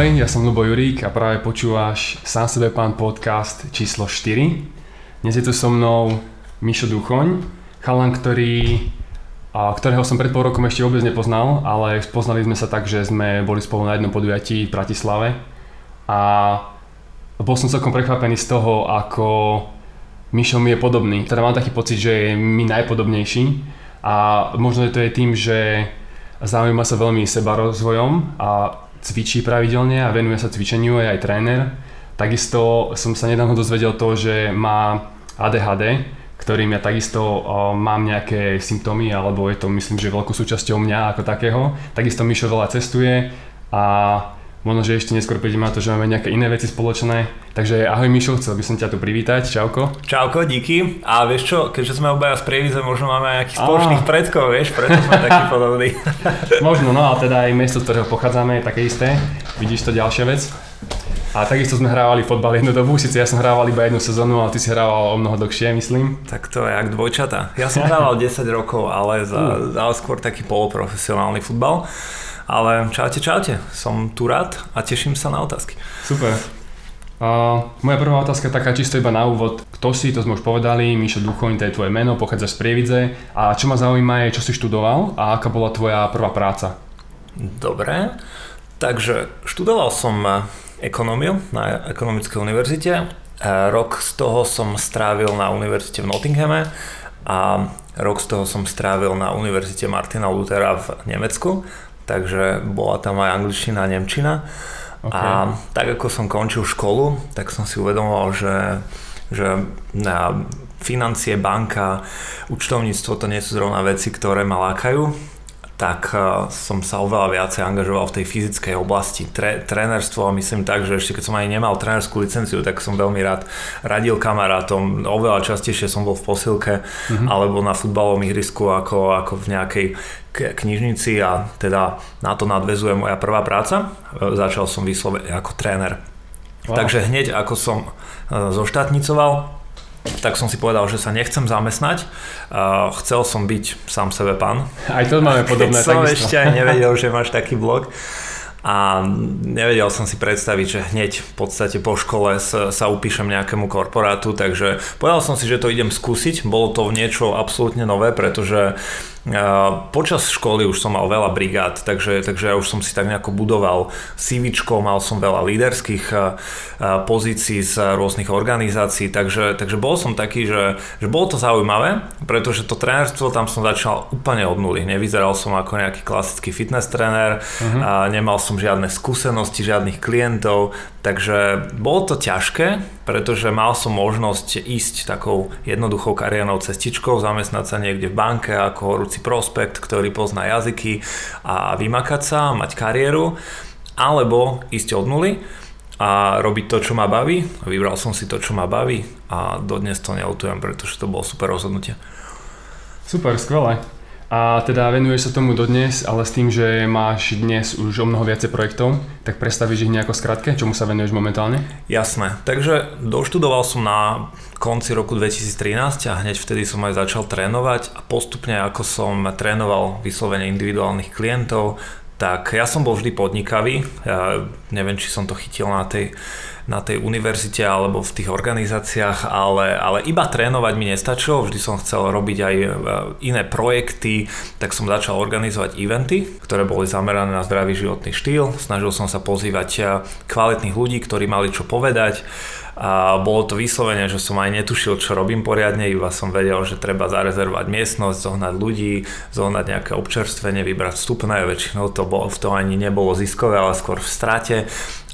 Ahoj, ja som Lubo Jurík a práve počúvaš Sám sebe pán podcast číslo 4. Dnes je tu so mnou Mišo Duchoň, chalan, ktorý, ktorého som pred pol rokom ešte vôbec nepoznal, ale poznali sme sa tak, že sme boli spolu na jednom podujatí v Bratislave a bol som celkom prekvapený z toho, ako Mišo mi je podobný. Teda mám taký pocit, že je mi najpodobnejší a možno to je tým, že zaujíma sa veľmi seba rozvojom a cvičí pravidelne a venuje sa cvičeniu, je aj tréner. Takisto som sa nedávno dozvedel to, že má ADHD, ktorým ja takisto mám nejaké symptómy, alebo je to myslím, že veľkou súčasťou mňa ako takého. Takisto Mišo veľa cestuje a Možno, že ešte neskôr prídeme na to, že máme nejaké iné veci spoločné. Takže ahoj Mišo, chcel by som ťa tu privítať. Čauko. Čauko, díky. A vieš čo, keďže sme obaja z Prievidze, možno máme aj nejakých spoločných predkov, vieš, preto sme takí podobní. možno, no a teda aj miesto, z ktorého pochádzame, je také isté. Vidíš to ďalšia vec. A takisto sme hrávali fotbal jednu dobu, síce ja som hrával iba jednu sezónu, ale ty si hrával o mnoho dlhšie, myslím. Tak to je jak dvojčata. Ja som hrával 10 rokov, ale, za, uh. ale skôr taký poloprofesionálny futbal. Ale čaute, čaute, som tu rád a teším sa na otázky. Super. Uh, moja prvá otázka je taká čisto iba na úvod. Kto si, to sme už povedali, Mišo Duchoň, to je tvoje meno, pochádzaš z Prievidze. A čo ma zaujíma je, čo si študoval a aká bola tvoja prvá práca? Dobre, takže študoval som ekonómiu na ekonomickej univerzite. E, rok z toho som strávil na univerzite v Nottinghame a rok z toho som strávil na univerzite Martina Luthera v Nemecku takže bola tam aj angličtina a nemčina. Okay. A tak ako som končil školu, tak som si uvedomoval, že, že na financie, banka, účtovníctvo to nie sú zrovna veci, ktoré ma lákajú tak eh, som sa oveľa viacej angažoval v tej fyzickej oblasti. Tre, trénerstvo, myslím tak, že ešte keď som ani nemal trénerskú licenciu, tak som veľmi rád radil kamarátom. Oveľa častejšie som bol v posilke mm-hmm. alebo na futbalovom ihrisku ako, ako v nejakej knižnici a teda na to nadvezuje moja prvá práca. Eh, začal som vyslovene ako tréner. Wow. Takže hneď ako som eh, zoštátnicoval, tak som si povedal, že sa nechcem zamestnať. chcel som byť sám sebe pán. Aj to máme podobné. Keď som ešte aj nevedel, že máš taký blog. A nevedel som si predstaviť, že hneď v podstate po škole sa upíšem nejakému korporátu, takže povedal som si, že to idem skúsiť. Bolo to niečo absolútne nové, pretože Počas školy už som mal veľa brigád, takže, takže ja už som si tak nejako budoval CV, mal som veľa líderských pozícií z rôznych organizácií, takže, takže bol som taký, že, že bolo to zaujímavé, pretože to trénerstvo tam som začal úplne od nuly. Nevyzeral som ako nejaký klasický fitness tréner, uh-huh. a nemal som žiadne skúsenosti, žiadnych klientov, takže bolo to ťažké, pretože mal som možnosť ísť takou jednoduchou kariérnou cestičkou, zamestnať sa niekde v banke ako horúci prospekt, ktorý pozná jazyky a vymakať sa, mať kariéru, alebo ísť od nuly a robiť to, čo ma baví. Vybral som si to, čo ma baví a dodnes to neutujem, pretože to bolo super rozhodnutie. Super, skvelé. A teda venuješ sa tomu dodnes, ale s tým, že máš dnes už o mnoho viacej projektov, tak predstavíš ich nejako skratke, čomu sa venuješ momentálne? Jasné, takže doštudoval som na konci roku 2013 a hneď vtedy som aj začal trénovať a postupne ako som trénoval vyslovene individuálnych klientov, tak ja som bol vždy podnikavý. Ja neviem, či som to chytil na tej na tej univerzite alebo v tých organizáciách, ale, ale iba trénovať mi nestačilo, vždy som chcel robiť aj e, iné projekty, tak som začal organizovať eventy, ktoré boli zamerané na zdravý životný štýl. Snažil som sa pozývať e, kvalitných ľudí, ktorí mali čo povedať. A bolo to vyslovene, že som aj netušil, čo robím poriadne, iba som vedel, že treba zarezervovať miestnosť, zohnať ľudí, zohnať nejaké občerstvenie, vybrať vstupné, väčšinou to bolo, v to ani nebolo ziskové, ale skôr v strate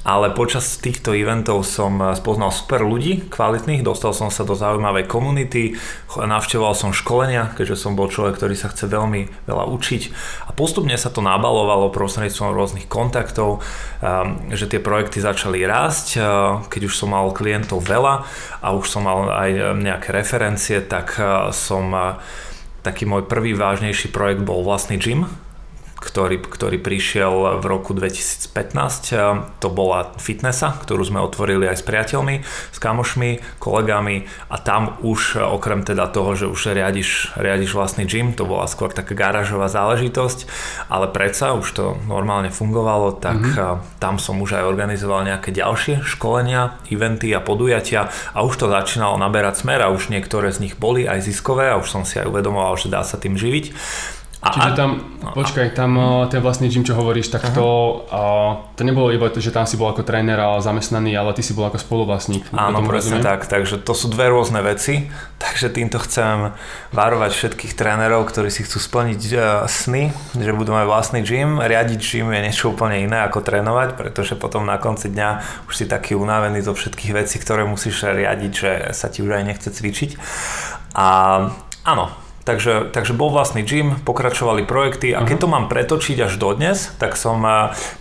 ale počas týchto eventov som eh, spoznal super ľudí, kvalitných, dostal som sa do zaujímavej komunity, navštevoval som školenia, keďže som bol človek, ktorý sa chce veľmi veľa učiť. A postupne sa to nabalovalo prostredníctvom rôznych kontaktov, ehm, že tie projekty začali rásť, eh, keď už som mal klientov veľa a už som mal aj eh, nejaké referencie, tak som taký môj prvý vážnejší projekt bol vlastný gym, ktorý, ktorý prišiel v roku 2015. To bola fitnessa, ktorú sme otvorili aj s priateľmi, s kamošmi, kolegami a tam už okrem teda toho, že už riadiš, riadiš vlastný gym, to bola skôr taká garážová záležitosť, ale predsa už to normálne fungovalo, tak mm-hmm. tam som už aj organizoval nejaké ďalšie školenia, eventy a podujatia a už to začínalo naberať smer a už niektoré z nich boli aj ziskové a už som si aj uvedomoval, že dá sa tým živiť. A, Čiže tam, a, počkaj, tam a, ten vlastný gym, čo hovoríš, tak to, a, to nebolo iba to, že tam si bol ako tréner a zamestnaný, ale ty si bol ako spoluvlastník. Áno, presne tak, takže to sú dve rôzne veci, takže týmto chcem varovať všetkých trénerov, ktorí si chcú splniť uh, sny, že budú mať vlastný gym. Riadiť gym je niečo úplne iné ako trénovať, pretože potom na konci dňa už si taký unavený zo všetkých vecí, ktoré musíš riadiť, že sa ti už aj nechce cvičiť. A áno, Takže, takže bol vlastný gym, pokračovali projekty a keď mhm. to mám pretočiť až dodnes, tak som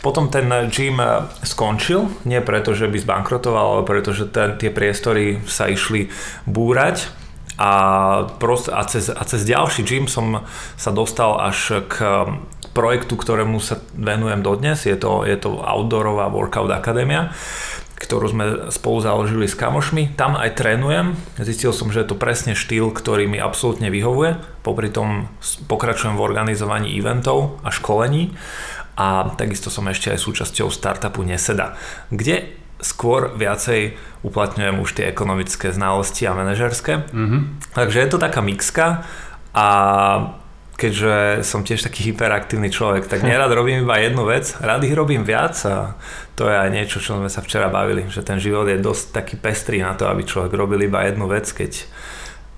potom ten gym skončil, nie preto, že by zbankrotoval, ale preto, že ten, tie priestory sa išli búrať. A, prost, a, cez, a cez ďalší gym som sa dostal až k projektu, ktorému sa venujem dodnes, je to, je to Outdoorová Workout Akadémia ktorú sme spolu založili s kamošmi. Tam aj trénujem. Zistil som, že je to presne štýl, ktorý mi absolútne vyhovuje. Popri tom pokračujem v organizovaní eventov a školení. A takisto som ešte aj súčasťou startupu Neseda, kde skôr viacej uplatňujem už tie ekonomické znalosti a manažerské. Mm-hmm. Takže je to taká mixka a keďže som tiež taký hyperaktívny človek, tak nerad robím iba jednu vec, rád ich robím viac a to je aj niečo, čo sme sa včera bavili, že ten život je dosť taký pestrý na to, aby človek robil iba jednu vec, keď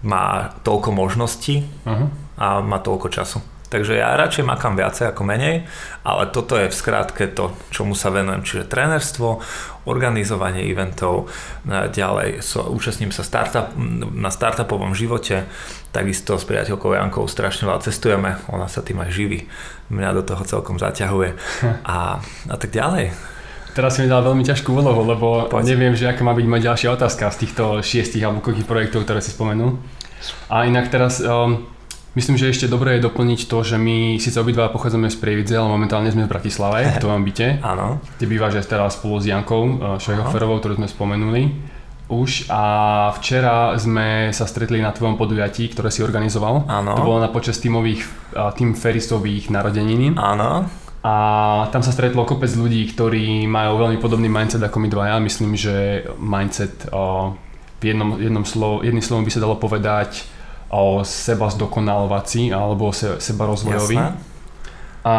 má toľko možností uh-huh. a má toľko času. Takže ja radšej makám viacej ako menej, ale toto je v skrátke to, čomu sa venujem, čiže trénerstvo, organizovanie eventov, ďalej so, účastním sa startup, na startupovom živote, takisto s priateľkou Jankou strašne veľa cestujeme, ona sa tým aj živí, mňa do toho celkom zaťahuje a, a tak ďalej. Teraz si mi dal veľmi ťažkú úlohu, lebo Poď. neviem, že aká má byť moja ďalšia otázka z týchto šiestich alebo koľkých projektov, ktoré si spomenul. A inak teraz um, Myslím, že ešte dobré je doplniť to, že my síce obidva pochádzame z Prievidze, ale momentálne sme v Bratislave, v tvojom byte. Áno. Ty bývaš aj teraz spolu s Jankou eh, Švejhoferovou, ktorú sme spomenuli už a včera sme sa stretli na tvojom podujatí, ktoré si organizoval. Áno. To bolo na počas tímových, eh, tým Ferisových narodenín. Áno. A tam sa stretlo kopec ľudí, ktorí majú veľmi podobný mindset ako my dvaja. Myslím, že mindset o, eh, v jednom, jednom slovo, jedným slovom by sa dalo povedať o seba zdokonalovací alebo se, seba rozvojový. Jasné. A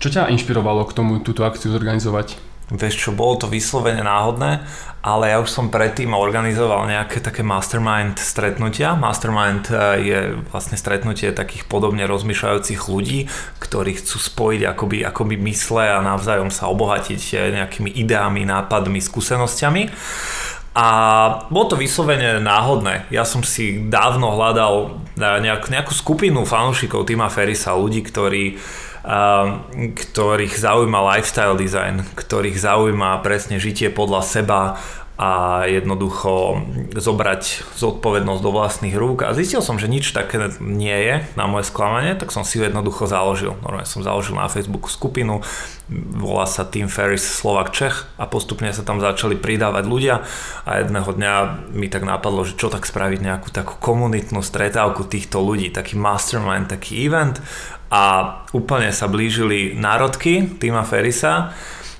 čo ťa inšpirovalo k tomu túto akciu zorganizovať? Vieš čo, bolo to vyslovene náhodné, ale ja už som predtým organizoval nejaké také mastermind stretnutia. Mastermind e, je vlastne stretnutie takých podobne rozmýšľajúcich ľudí, ktorí chcú spojiť akoby, akoby mysle a navzájom sa obohatiť e, nejakými ideami, nápadmi, skúsenosťami. A bolo to vyslovene náhodné. Ja som si dávno hľadal nejak, nejakú skupinu fanúšikov Tima Ferisa, ľudí, ktorí ktorých zaujíma lifestyle design, ktorých zaujíma presne žitie podľa seba, a jednoducho zobrať zodpovednosť do vlastných rúk. A zistil som, že nič také nie je na moje sklamanie, tak som si ju jednoducho založil. Normálne som založil na Facebooku skupinu, volá sa Team Ferris Slovak Čech a postupne sa tam začali pridávať ľudia. A jedného dňa mi tak napadlo, že čo tak spraviť nejakú takú komunitnú stretávku týchto ľudí, taký mastermind, taký event. A úplne sa blížili národky Tima Ferisa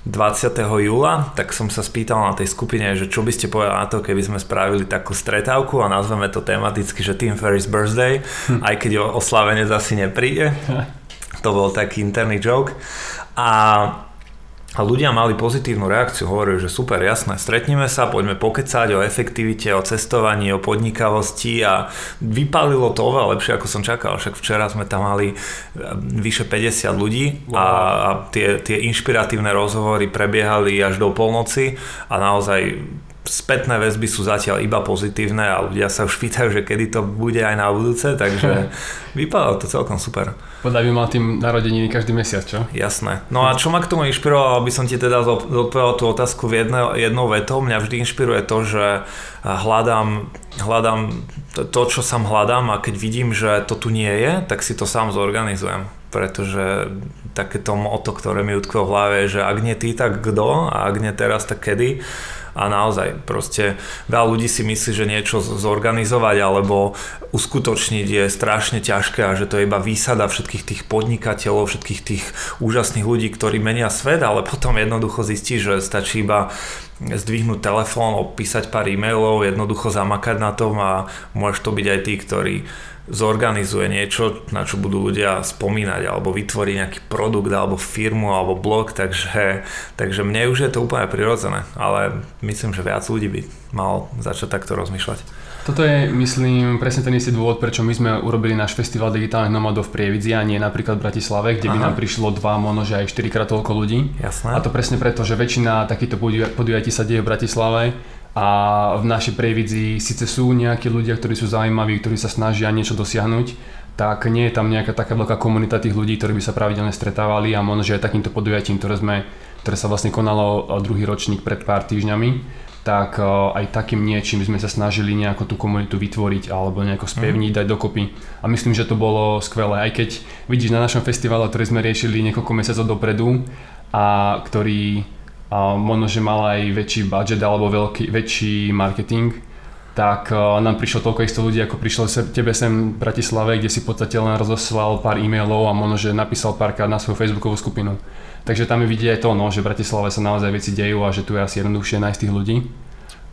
20. júla, tak som sa spýtal na tej skupine, že čo by ste povedali na to, keby sme spravili takú stretávku a nazveme to tematicky, že Team Ferris Birthday, hm. aj keď oslavenie asi nepríde. to bol taký interný joke. A a ľudia mali pozitívnu reakciu, hovorili, že super, jasné, stretneme sa, poďme pokecať o efektivite, o cestovaní, o podnikavosti a vypalilo to oveľa lepšie, ako som čakal. Však včera sme tam mali e, vyše 50 ľudí a, a tie, tie inšpiratívne rozhovory prebiehali až do polnoci a naozaj spätné väzby sú zatiaľ iba pozitívne a ľudia sa už pýtajú, že kedy to bude aj na budúce, takže vypadalo to celkom super. Podľa by mal tým narodeniny každý mesiac, čo? Jasné. No a čo ma k tomu inšpirovalo, aby som ti teda zodpovedal tú otázku v jedno, jednou vetou, mňa vždy inšpiruje to, že hľadám, hľadám to, to, čo sám hľadám a keď vidím, že to tu nie je, tak si to sám zorganizujem. Pretože takéto moto, ktoré mi utklo v hlave, že ak nie ty, tak kto a ak nie teraz, tak kedy? A naozaj proste veľa ľudí si myslí, že niečo zorganizovať alebo uskutočniť je strašne ťažké a že to je iba výsada všetkých tých podnikateľov, všetkých tých úžasných ľudí, ktorí menia svet, ale potom jednoducho zistí, že stačí iba zdvihnúť telefón, opísať pár e-mailov, jednoducho zamakať na tom a môžeš to byť aj tí, ktorí zorganizuje niečo, na čo budú ľudia spomínať, alebo vytvorí nejaký produkt, alebo firmu, alebo blog, takže, takže mne už je to úplne prirodzené, ale myslím, že viac ľudí by mal začať takto rozmýšľať. Toto je, myslím, presne ten istý dôvod, prečo my sme urobili náš festival digitálnych nomadov v Prievidzi a nie napríklad v Bratislave, kde Aha. by nám prišlo dva, možno že aj 4 krát toľko ľudí. Jasné. A to presne preto, že väčšina takýchto podujatí sa deje v Bratislave a v našej Prievidzi síce sú nejakí ľudia, ktorí sú zaujímaví, ktorí sa snažia niečo dosiahnuť, tak nie je tam nejaká taká veľká komunita tých ľudí, ktorí by sa pravidelne stretávali a možno, že aj takýmto podujatím, ktoré, sme, ktoré sa vlastne konalo druhý ročník pred pár týždňami, tak aj takým niečím sme sa snažili nejakú tú komunitu vytvoriť alebo nejako spevniť, mm. dať dokopy. A myslím, že to bolo skvelé, aj keď vidíš na našom festivale, ktorý sme riešili niekoľko mesiacov dopredu a ktorý a možno, že mal aj väčší budget alebo veľký, väčší marketing, tak uh, nám prišlo toľko isto ľudí, ako prišlo tebe sem v Bratislave, kde si v podstate len rozoslal pár e-mailov a možno, že napísal párkrát na svoju facebookovú skupinu. Takže tam je vidieť aj to, no, že v Bratislave sa naozaj veci dejú a že tu je asi jednoduchšie nájsť tých ľudí.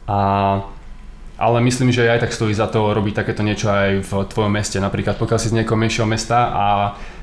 A, ale myslím, že aj tak stojí za to robiť takéto niečo aj v tvojom meste. Napríklad pokiaľ si z nejakého menšieho mesta a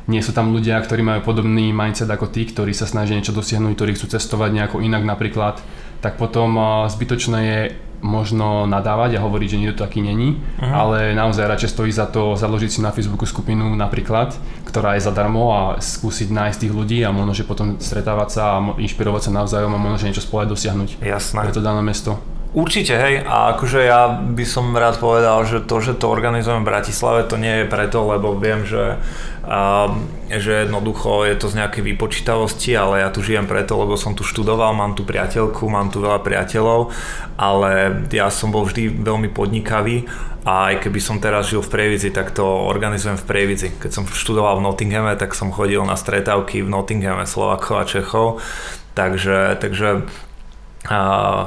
nie sú tam ľudia, ktorí majú podobný mindset ako ty, ktorí sa snažia niečo dosiahnuť, ktorí chcú cestovať nejako inak napríklad, tak potom zbytočné je možno nadávať a hovoriť, že nikto taký není, uh-huh. ale naozaj radšej stojí za to založiť si na Facebooku skupinu napríklad, ktorá je zadarmo a skúsiť nájsť tých ľudí a možno, že potom stretávať sa a inšpirovať sa navzájom a možno, že niečo spoločne dosiahnuť. Jasné. Pre to dané mesto. Určite, hej. A akože ja by som rád povedal, že to, že to organizujem v Bratislave, to nie je preto, lebo viem, že, a, že jednoducho je to z nejakej vypočítavosti, ale ja tu žijem preto, lebo som tu študoval, mám tu priateľku, mám tu veľa priateľov, ale ja som bol vždy veľmi podnikavý a aj keby som teraz žil v Prievidzi, tak to organizujem v Prievidzi. Keď som študoval v Nottinghame, tak som chodil na stretávky v Nottinghame Slovakov a Čechov, takže, takže a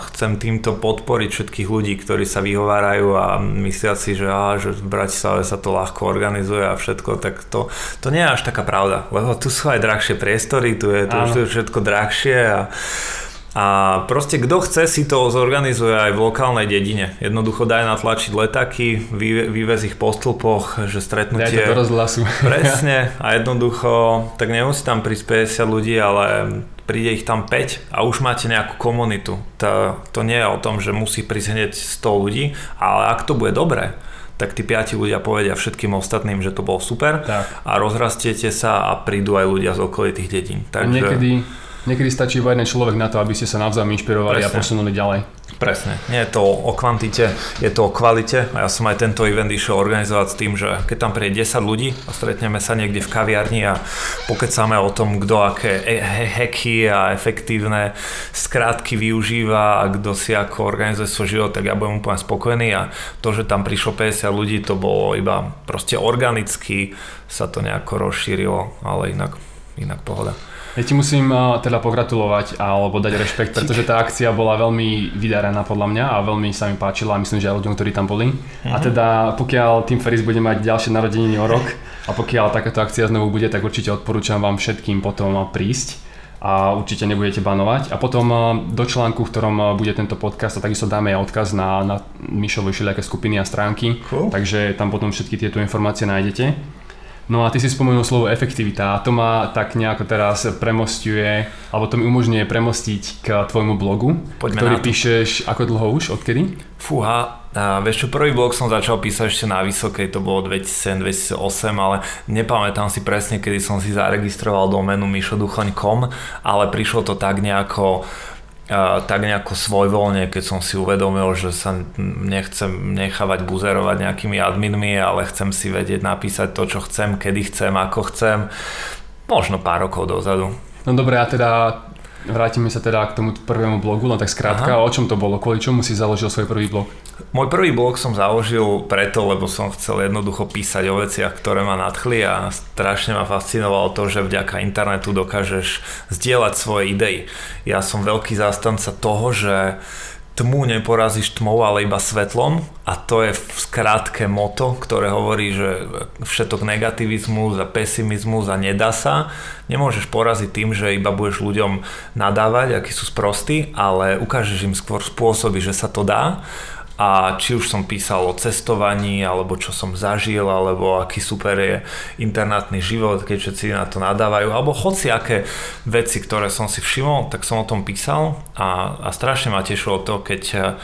chcem týmto podporiť všetkých ľudí, ktorí sa vyhovárajú a myslia si, že, á, že v Bratislave sa to ľahko organizuje a všetko, tak to, to nie je až taká pravda, lebo tu sú aj drahšie priestory, tu je, tu, tu je všetko drahšie a a proste kto chce si to zorganizuje aj v lokálnej dedine. Jednoducho daj natlačiť letaky, vy, vyvez ich po stĺpoch, že stretnutie... Daj to do rozhlasu. Presne a jednoducho, tak nemusí tam prísť 50 ľudí, ale príde ich tam 5 a už máte nejakú komunitu. To, to nie je o tom, že musí prísť hneď 100 ľudí, ale ak to bude dobré, tak tí piati ľudia povedia všetkým ostatným, že to bolo super tak. a rozrastiete sa a prídu aj ľudia z okolitých dedín. Takže... niekedy Niekedy stačí iba jeden človek na to, aby ste sa navzájom inšpirovali Presne. a posunuli ďalej. Presne. Nie je to o kvantite, je to o kvalite. A ja som aj tento event išiel organizovať s tým, že keď tam príde 10 ľudí a stretneme sa niekde v kaviarni a pokecáme o tom, kto aké hacky a efektívne skrátky využíva a kto si ako organizuje svoj život, tak ja budem úplne spokojný a to, že tam prišlo 50 ľudí, to bolo iba proste organicky sa to nejako rozšírilo, ale inak, inak pohoda. Ja ti musím teda pogratulovať alebo dať rešpekt, pretože tá akcia bola veľmi vydarená podľa mňa a veľmi sa mi páčila a myslím, že aj ľuďom, ktorí tam boli. Mm-hmm. A mhm. teda pokiaľ Team Ferris bude mať ďalšie narodeniny o rok a pokiaľ takáto akcia znovu bude, tak určite odporúčam vám všetkým potom prísť a určite nebudete banovať. A potom do článku, v ktorom bude tento podcast, a takisto dáme aj odkaz na, na Mišovi všelijaké skupiny a stránky, cool. takže tam potom všetky tieto informácie nájdete. No a ty si spomenul slovo efektivita. A to ma tak nejako teraz premostuje, alebo to mi umožňuje premostiť k tvojmu blogu, Poďme ktorý píšeš ako dlho už, odkedy? Fúha, a vieš čo, prvý blog som začal písať ešte na Vysokej, to bolo 2007-2008, ale nepamätám si presne, kedy som si zaregistroval doménu mišoduchoň.com, ale prišlo to tak nejako tak nejako svojvoľne, keď som si uvedomil, že sa nechcem nechávať buzerovať nejakými adminmi, ale chcem si vedieť napísať to, čo chcem, kedy chcem, ako chcem. Možno pár rokov dozadu. No dobré, a teda Vrátime sa teda k tomu prvému blogu, len tak skrátka, Aha. o čom to bolo? Kvôli čomu si založil svoj prvý blog? Môj prvý blog som založil preto, lebo som chcel jednoducho písať o veciach, ktoré ma nadchli a strašne ma fascinovalo to, že vďaka internetu dokážeš zdieľať svoje idei. Ja som veľký zástanca toho, že tmu neporazíš tmou, ale iba svetlom. A to je v skrátke moto, ktoré hovorí, že všetok negativizmus a pesimizmus a nedá sa. Nemôžeš poraziť tým, že iba budeš ľuďom nadávať, akí sú sprostí, ale ukážeš im skôr spôsoby, že sa to dá a či už som písal o cestovaní, alebo čo som zažil, alebo aký super je internátny život, keď všetci na to nadávajú, alebo hoci aké veci, ktoré som si všimol, tak som o tom písal a, a strašne ma tešilo to, keď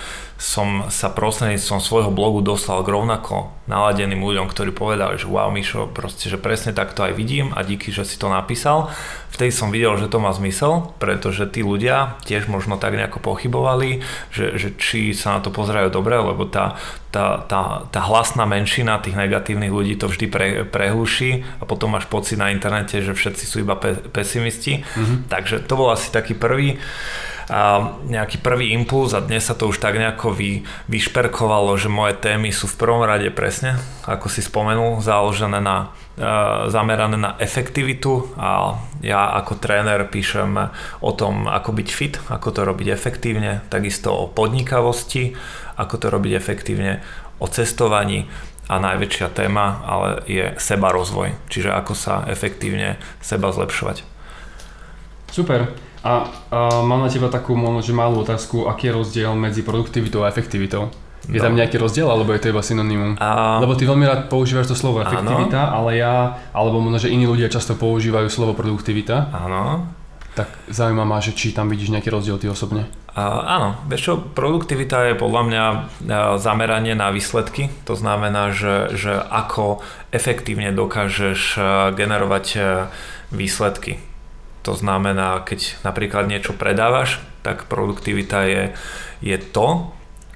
som sa prostredníctvom svojho blogu dostal k rovnako naladeným ľuďom, ktorí povedali, že wow Mišo, proste, že presne takto aj vidím a díky, že si to napísal. Vtedy som videl, že to má zmysel, pretože tí ľudia tiež možno tak nejako pochybovali, že, že či sa na to pozerajú dobre, lebo tá, tá, tá, tá hlasná menšina tých negatívnych ľudí to vždy pre, prehluší a potom máš pocit na internete, že všetci sú iba pe, pesimisti. Mm-hmm. Takže to bol asi taký prvý a nejaký prvý impuls a dnes sa to už tak nejako vy, vyšperkovalo, že moje témy sú v prvom rade presne, ako si spomenul, založené na, e, zamerané na efektivitu a ja ako tréner píšem o tom, ako byť fit, ako to robiť efektívne, takisto o podnikavosti, ako to robiť efektívne, o cestovaní a najväčšia téma ale je seba rozvoj, čiže ako sa efektívne seba zlepšovať. Super. A, a mám na teba takú možno, že malú otázku, aký je rozdiel medzi produktivitou a efektivitou? Je no. tam nejaký rozdiel, alebo je to iba synonymum? A... Lebo ty veľmi rád používaš to slovo efektivita, Áno. ale ja, alebo možno, že iní ľudia často používajú slovo produktivita. Áno. Tak zaujíma ma, že či tam vidíš nejaký rozdiel ty osobne. A, áno, vieš čo, produktivita je podľa mňa zameranie na výsledky. To znamená, že, že ako efektívne dokážeš generovať výsledky to znamená, keď napríklad niečo predávaš, tak produktivita je, je to,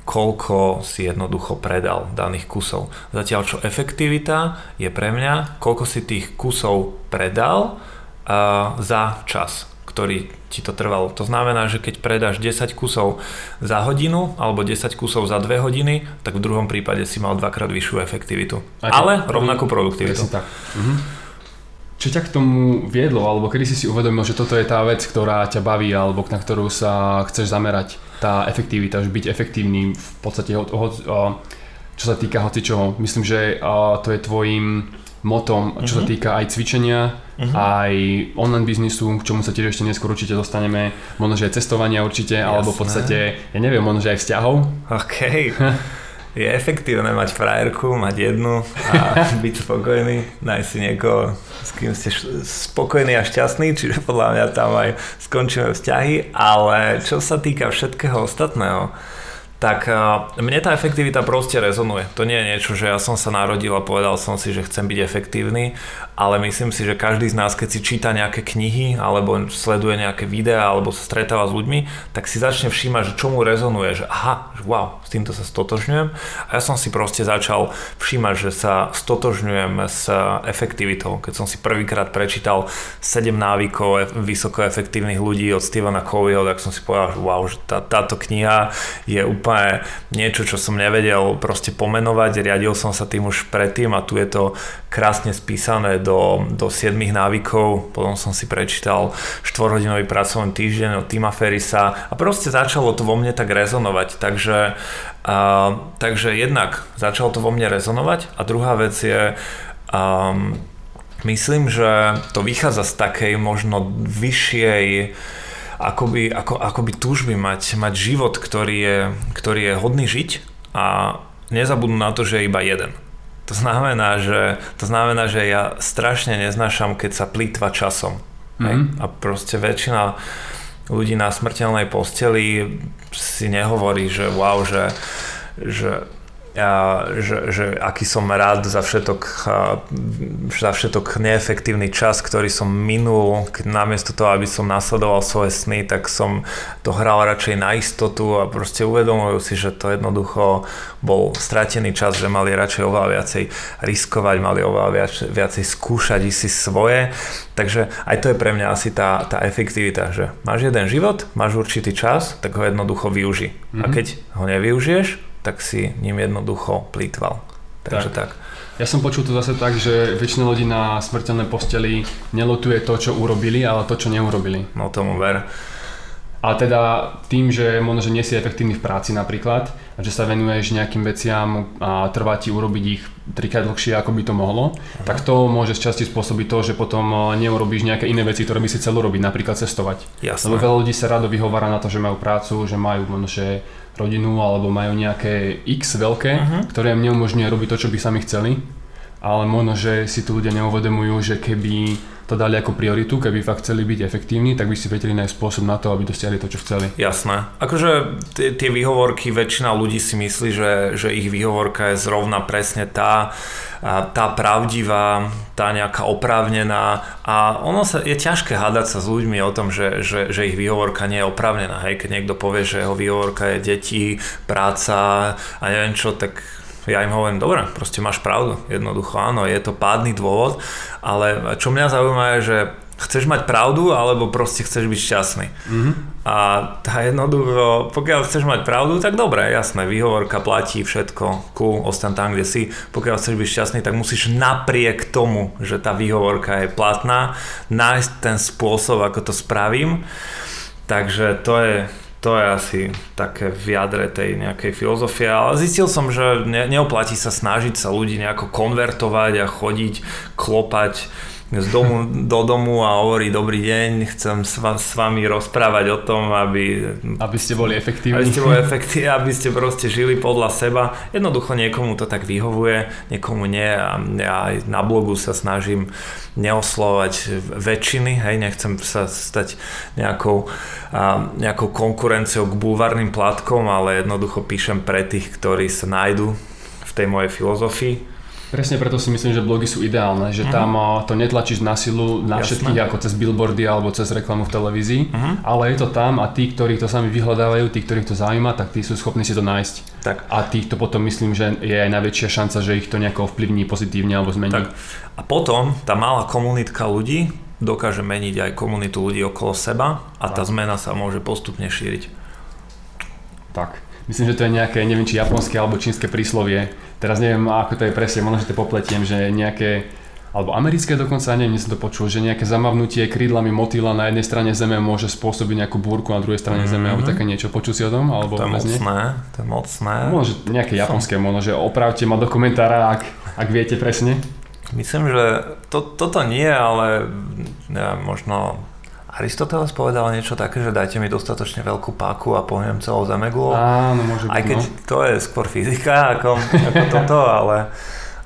koľko si jednoducho predal daných kusov. Zatiaľ čo efektivita je pre mňa, koľko si tých kusov predal uh, za čas, ktorý ti to trvalo. To znamená, že keď predáš 10 kusov za hodinu alebo 10 kusov za 2 hodiny, tak v druhom prípade si mal dvakrát vyššiu efektivitu. Aj Ale rovnakú produktivitu. tak. Mhm. Čo ťa k tomu viedlo, alebo kedy si si uvedomil, že toto je tá vec, ktorá ťa baví, alebo na ktorú sa chceš zamerať, tá efektivita, že byť efektívny v podstate, čo sa týka hocičoho. Myslím, že to je tvojim motom, čo uh-huh. sa mhm. týka aj cvičenia, uh-huh. aj online biznisu, k čomu sa tiež ešte neskôr určite dostaneme, možno, že aj cestovania určite, Jasné. alebo v podstate, ja neviem, možno, že aj vzťahov. OK. je efektívne mať frajerku, mať jednu a byť spokojný, nájsť si niekoho, s kým ste spokojní a šťastní, čiže podľa mňa tam aj skončíme vzťahy, ale čo sa týka všetkého ostatného, tak mne tá efektivita proste rezonuje. To nie je niečo, že ja som sa narodil a povedal som si, že chcem byť efektívny, ale myslím si, že každý z nás, keď si číta nejaké knihy alebo sleduje nejaké videá alebo sa stretáva s ľuďmi, tak si začne všímať, že čo mu rezonuje, že aha, že wow, s týmto sa stotožňujem. A ja som si proste začal všímať, že sa stotožňujem s efektivitou. Keď som si prvýkrát prečítal 7 návykov vysoko efektívnych ľudí od Stevena Coveyho, tak som si povedal, že wow, že tá, táto kniha je úplne niečo, čo som nevedel proste pomenovať, riadil som sa tým už predtým a tu je to krásne spísané do, do 7 návykov, potom som si prečítal 4-hodinový pracovný týždeň od Tima Ferisa a proste začalo to vo mne tak rezonovať, takže, a, takže jednak začalo to vo mne rezonovať a druhá vec je um, myslím, že to vychádza z takej možno vyššej akoby, ako, akoby túžby mať, mať život, ktorý je, ktorý je hodný žiť a nezabudnú na to, že je iba jeden. To znamená, že, to znamená, že ja strašne neznášam, keď sa plýtva časom. Mm-hmm. A proste väčšina ľudí na smrteľnej posteli si nehovorí, že wow, že, že že, že aký som rád za všetok, za všetok neefektívny čas, ktorý som minul, namiesto toho, aby som nasledoval svoje sny, tak som to hral radšej na istotu a proste uvedomujú si, že to jednoducho bol stratený čas, že mali radšej oveľa viacej riskovať, mali oveľa viac, viacej skúšať si svoje. Takže aj to je pre mňa asi tá, tá efektivita, že máš jeden život, máš určitý čas, tak ho jednoducho využi. Mm-hmm. A mhm. keď ho nevyužiješ, tak si ním jednoducho plýtval. Takže tak. tak. Ja som počul to zase tak, že väčšina ľudí na smrteľnej posteli nelotuje to, čo urobili, ale to, čo neurobili. No tomu ver. A teda tým, že možno, že nie si efektívny v práci napríklad, a že sa venuješ nejakým veciam a trvá ti urobiť ich trikrát dlhšie, ako by to mohlo, Aha. tak to môže z časti spôsobiť to, že potom e, neurobíš nejaké iné veci, ktoré by si chcel urobiť, napríklad cestovať. Jasné. Lebo veľa ľudí sa rado vyhovára na to, že majú prácu, že majú možno, že rodinu alebo majú nejaké X veľké, uh-huh. ktoré im neumožňuje robiť to, čo by sami chceli. Ale možno, že si tu ľudia neuvedomujú, že keby to dali ako prioritu, keby fakt chceli byť efektívni, tak by si vedeli nájsť spôsob na to, aby dosiahli to, čo chceli. Jasné. Akože tie, výhovorky, väčšina ľudí si myslí, že, že ich výhovorka je zrovna presne tá, tá pravdivá, tá nejaká oprávnená a ono sa, je ťažké hádať sa s ľuďmi o tom, že, že, že ich výhovorka nie je oprávnená. Hej, keď niekto povie, že jeho výhovorka je deti, práca a neviem čo, tak ja im hovorím, dobre, proste máš pravdu, jednoducho áno, je to pádny dôvod, ale čo mňa zaujíma je, že chceš mať pravdu, alebo proste chceš byť šťastný. Mm-hmm. A tá jednoducho, pokiaľ chceš mať pravdu, tak dobre, jasné, výhovorka platí všetko, cool, ostan tam, kde si. Pokiaľ chceš byť šťastný, tak musíš napriek tomu, že tá výhovorka je platná, nájsť ten spôsob, ako to spravím. Takže to je, to je asi také v jadre tej nejakej filozofie, ale zistil som, že ne, neoplatí sa snažiť sa ľudí nejako konvertovať a chodiť, klopať z domu do domu a hovorí dobrý deň, chcem s, va, s vami rozprávať o tom, aby... Aby ste boli efektívni. Aby ste boli efektívni, aby ste proste žili podľa seba. Jednoducho niekomu to tak vyhovuje, niekomu nie a ja aj na blogu sa snažím neoslovať väčšiny, hej, nechcem sa stať nejakou, a, nejakou konkurenciou k búvarným platkom, ale jednoducho píšem pre tých, ktorí sa nájdu v tej mojej filozofii Presne preto si myslím, že blogy sú ideálne, že uh-huh. tam to netlačíš na silu na Jasné. všetkých ako cez billboardy alebo cez reklamu v televízii, uh-huh. ale je to tam a tí, ktorí to sami vyhľadávajú, tí, ktorých to zaujíma, tak tí sú schopní si to nájsť. Tak. A týchto potom myslím, že je aj najväčšia šanca, že ich to nejako ovplyvní pozitívne alebo zmení. Tak. A potom tá malá komunitka ľudí dokáže meniť aj komunitu ľudí okolo seba a tá zmena sa môže postupne šíriť. Tak. Myslím, že to je nejaké, neviem či japonské alebo čínske príslovie. Teraz neviem, ako to je presne, možno, že to popletiem, že nejaké alebo americké dokonca, neviem, som to počul, že nejaké zamavnutie krídlami motýla na jednej strane Zeme môže spôsobiť nejakú búrku na druhej strane mm-hmm. Zeme, alebo mhm. také niečo. Počul si o tom? Alebo to je mocné, to je mocné. Možno nejaké japonské, možno, že opravte ma do komentára, ak, ak viete presne. Myslím, že to, toto nie, ale ja, možno Aristoteles povedal niečo také, že dajte mi dostatočne veľkú páku a pohnem celou zemegulou. Áno, môže byť, Aj keď no. to je skôr fyzika ako, ako toto, ale,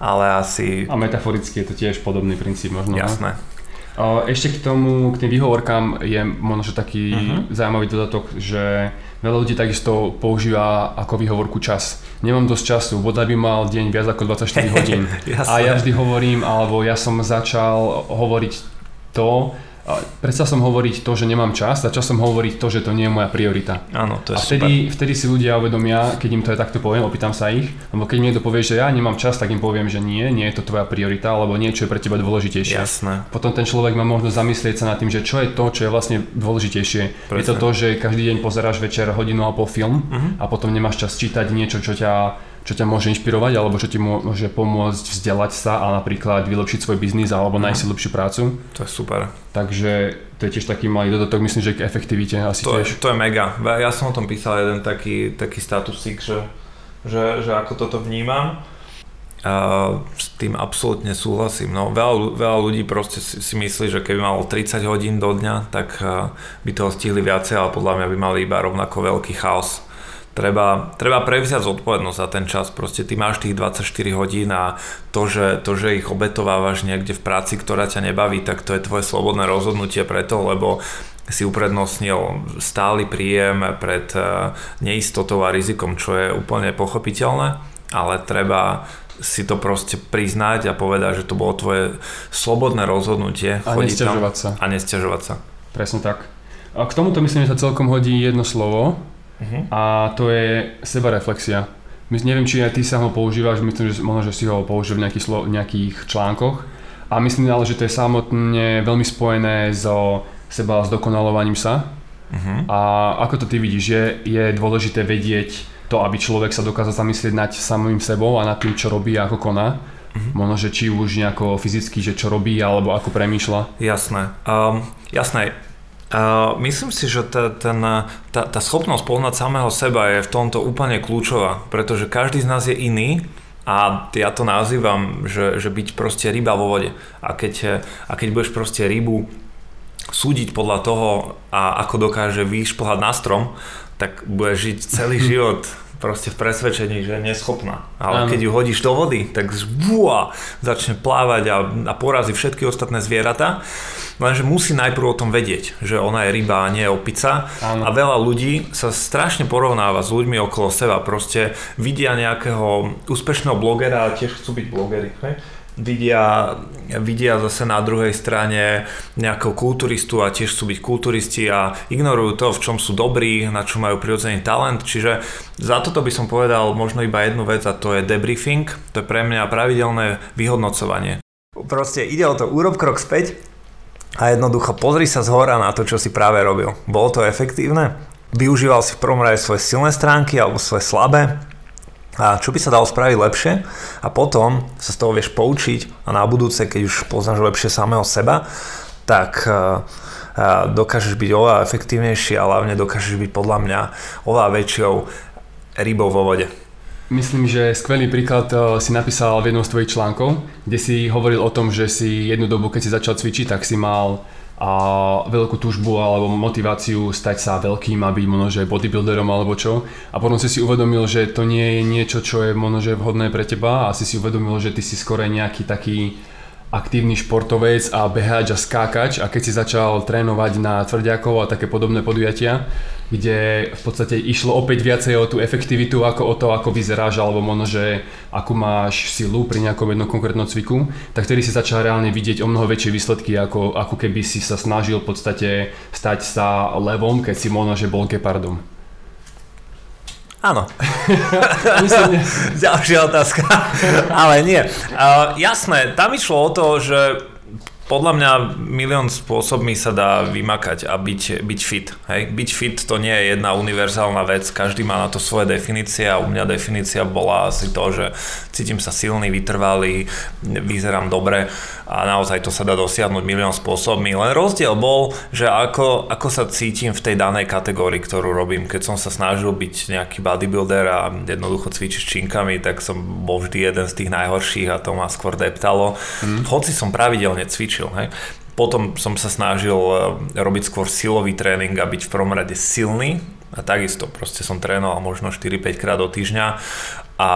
ale asi... A metaforicky je to tiež podobný princíp možno. No. Jasné. No? Ešte k tomu, k tým výhovorkám je možno, taký uh-huh. zaujímavý dodatok, že veľa ľudí takisto používa ako výhovorku čas. Nemám dosť času, voda by mal deň viac ako 24 hodín. a ja vždy hovorím, alebo ja som začal hovoriť to, Prestal som hovoriť to, že nemám čas, začal som hovoriť to, že to nie je moja priorita. Áno, to je a vtedy, super. vtedy si ľudia uvedomia, keď im to aj takto poviem, opýtam sa ich, lebo keď mi niekto povie, že ja nemám čas, tak im poviem, že nie, nie je to tvoja priorita, alebo niečo je pre teba dôležitejšie. Jasné. Potom ten človek má možnosť zamyslieť sa nad tým, že čo je to, čo je vlastne dôležitejšie. Presne. Je to to, že každý deň pozeráš večer hodinu a pol film uh-huh. a potom nemáš čas čítať niečo, čo ťa čo ťa môže inšpirovať alebo čo ti môže pomôcť vzdelať sa a napríklad vylepšiť svoj biznis alebo nájsť si lepšiu prácu. To je super. Takže to je tiež taký malý dodatok, myslím, že k efektivite asi to tiež. Je, to je mega. Ja som o tom písal jeden taký, taký statusík, že, že, že ako toto vnímam. A s tým absolútne súhlasím. No, veľa, veľa ľudí proste si, si myslí, že keby malo 30 hodín do dňa, tak by toho stihli viacej, ale podľa mňa by mali iba rovnako veľký chaos treba, treba prevziať zodpovednosť za ten čas. Proste ty máš tých 24 hodín a to že, to, že ich obetovávaš niekde v práci, ktorá ťa nebaví, tak to je tvoje slobodné rozhodnutie preto, lebo si uprednostnil stály príjem pred eh, neistotou a rizikom, čo je úplne pochopiteľné. ale treba si to proste priznať a povedať, že to bolo tvoje slobodné rozhodnutie. A nesťažovať sa. A nesťažovať sa. Presne tak. A k tomuto myslím, že sa celkom hodí jedno slovo uh-huh. a to je sebareflexia. Neviem, či aj ty sa ho používaš, myslím, že možno, že si ho použil v nejakých, slo- nejakých článkoch. A myslím ale, že to je samotne veľmi spojené so seba zdokonalovaním sa. Uh-huh. A ako to ty vidíš, je, je dôležité vedieť to, aby človek sa dokázal zamyslieť nad samým sebou a nad tým, čo robí a ako koná. Uh-huh. Možno, že či už nejako fyzicky, že čo robí alebo ako premýšľa. Jasné. Um, jasné. Uh, myslím si, že tá, ten, tá, tá schopnosť poznať samého seba je v tomto úplne kľúčová, pretože každý z nás je iný a ja to nazývam, že, že byť proste ryba vo vode. A keď, a keď budeš proste rybu súdiť podľa toho, a ako dokáže vyšplhať na strom, tak budeš žiť celý život proste v presvedčení, že je neschopná. Ale keď ju hodíš do vody, tak zvua, začne plávať a, a porazí všetky ostatné zvieratá. Lenže musí najprv o tom vedieť, že ona je ryba a nie je opica. Ano. A veľa ľudí sa strašne porovnáva s ľuďmi okolo seba. Proste vidia nejakého úspešného blogera a tiež chcú byť blogeri. Hej? Vidia, vidia zase na druhej strane nejakého kulturistu a tiež chcú byť kulturisti a ignorujú to, v čom sú dobrí, na čo majú prirodzený talent. Čiže za toto by som povedal možno iba jednu vec a to je debriefing. To je pre mňa pravidelné vyhodnocovanie. Proste ide o to, urob krok späť a jednoducho pozri sa z hora na to, čo si práve robil. Bolo to efektívne? Využíval si v prvom rade svoje silné stránky alebo svoje slabé? A čo by sa dalo spraviť lepšie a potom sa z toho vieš poučiť a na budúce, keď už poznáš lepšie samého seba, tak e, e, dokážeš byť oveľa efektívnejší a hlavne dokážeš byť podľa mňa oveľa väčšou rybou vo vode. Myslím, že skvelý príklad e, si napísal v jednom z tvojich článkov, kde si hovoril o tom, že si jednu dobu, keď si začal cvičiť, tak si mal a veľkú túžbu alebo motiváciu stať sa veľkým a byť možno, bodybuilderom alebo čo. A potom si si uvedomil, že to nie je niečo, čo je možno, vhodné pre teba a si si uvedomil, že ty si skoro nejaký taký aktívny športovec a behač a skákač a keď si začal trénovať na tvrdiakov a také podobné podujatia, kde v podstate išlo opäť viacej o tú efektivitu ako o to, ako vyzeráš alebo možno, že akú máš silu pri nejakom jednom konkrétnom cviku, tak vtedy si začal reálne vidieť o mnoho väčšie výsledky ako, ako keby si sa snažil v podstate stať sa levom, keď si možno, že bol gepardom. Áno. Ďalšia otázka. Ale nie. Uh, jasné, tam išlo o to, že podľa mňa milión spôsobmi sa dá vymakať a byť, byť fit. Hej? Byť fit to nie je jedna univerzálna vec, každý má na to svoje definície a u mňa definícia bola asi to, že cítim sa silný, vytrvalý, vyzerám dobre a naozaj to sa dá dosiahnuť milión spôsobmi. Len rozdiel bol, že ako, ako sa cítim v tej danej kategórii, ktorú robím. Keď som sa snažil byť nejaký bodybuilder a jednoducho cvičiť s činkami, tak som bol vždy jeden z tých najhorších a to ma skôr deptalo. Mm. Hoci som pravidelne cvičil riešil. Hej. Potom som sa snažil eh, robiť skôr silový tréning a byť v prvom rade silný a takisto proste som trénoval možno 4-5 krát do týždňa a,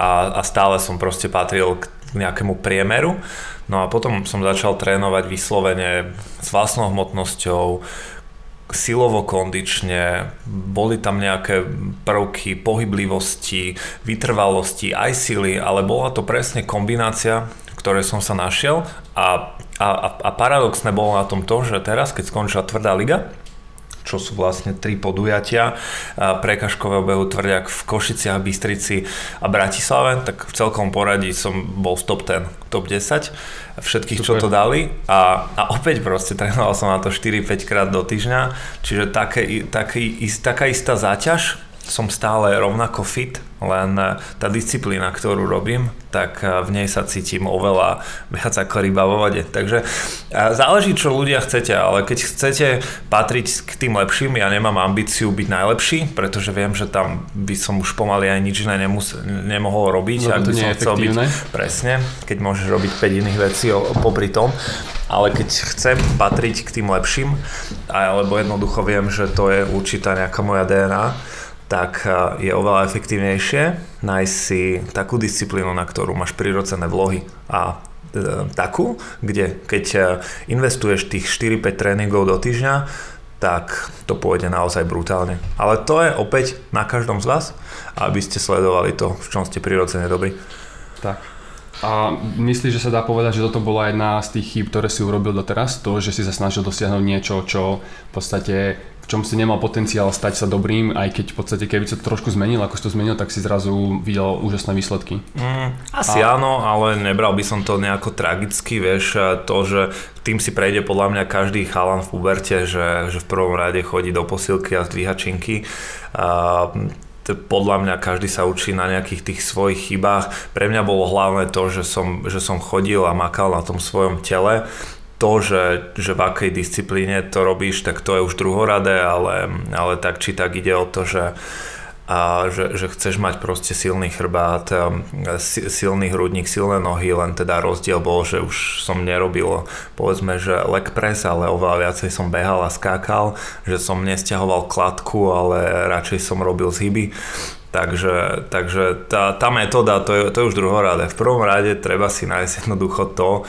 a, a stále som proste patril k nejakému priemeru. No a potom som začal trénovať vyslovene s vlastnou hmotnosťou, silovo kondične, boli tam nejaké prvky pohyblivosti, vytrvalosti, aj sily, ale bola to presne kombinácia, ktoré som sa našiel a a, a, a paradoxné bolo na tom to, že teraz, keď skončila tvrdá liga, čo sú vlastne tri podujatia prekažkového behu tvrďak v Košiciach, Bystrici a Bratislave, tak v celkom poradí som bol v top 10, top 10 všetkých, Super. čo to dali a, a opäť proste trénoval som na to 4-5 krát do týždňa, čiže také, taký, taká istá záťaž, som stále rovnako fit, len eh, tá disciplína, ktorú robím, tak eh, v nej sa cítim oveľa viac ako ryba vo vode. Takže eh, záleží, čo ľudia chcete, ale keď chcete patriť k tým lepším, ja nemám ambíciu byť najlepší, pretože viem, že tam by som už pomaly aj nič iné nemus- nemohol robiť, no, ak by som chcel byť presne, keď môžeš robiť 5 iných vecí popri tom, ale keď chcem patriť k tým lepším, alebo jednoducho viem, že to je určitá nejaká moja DNA, tak eh, je oveľa efektívnejšie nájsť si takú disciplínu, na ktorú máš prirodzené vlohy a e, takú, kde keď eh, investuješ tých 4-5 tréningov do týždňa, tak to pôjde naozaj brutálne. Ale to je opäť na každom z vás, aby ste sledovali to, v čom ste prirodzene dobrí. Tak. A myslíš, že sa dá povedať, že toto bola jedna z tých chýb, ktoré si urobil doteraz? To, že si sa snažil dosiahnuť niečo, čo v podstate v čom si nemal potenciál stať sa dobrým, aj keď v podstate keby sa to trošku zmenil, ako si to zmenil, tak si zrazu videl úžasné výsledky. Mm, asi a... áno, ale nebral by som to nejako tragicky, vieš, to, že tým si prejde podľa mňa každý chalan v puberte, že, že v prvom rade chodí do posilky a zdvíha činky. A, podľa mňa každý sa učí na nejakých tých svojich chybách. Pre mňa bolo hlavné to, že som, že som chodil a makal na tom svojom tele to, že, že v akej disciplíne to robíš, tak to je už druhoradé, ale, ale tak či tak ide o to, že, a že, že chceš mať proste silný chrbát, silný hrudník, silné nohy, len teda rozdiel bol, že už som nerobil povedzme, že leg press, ale oveľa viacej som behal a skákal, že som nestiahoval kladku, ale radšej som robil zhyby. Takže, takže tá, tá metóda, to je, to je už druhoradé. V prvom rade treba si nájsť jednoducho to,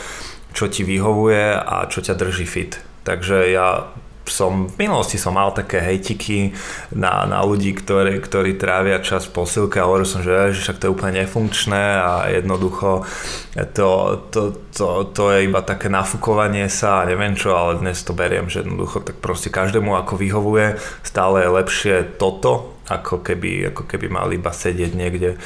čo ti vyhovuje a čo ťa drží fit. Takže ja som, v minulosti som mal také hejtiky na, na ľudí, ktorí, ktorí trávia čas v posilke a hovoril som, že, že však to je úplne nefunkčné a jednoducho to, to, to, to je iba také nafúkovanie sa a neviem čo, ale dnes to beriem, že jednoducho tak proste každému ako vyhovuje, stále je lepšie toto, ako keby, ako keby mali iba sedieť niekde,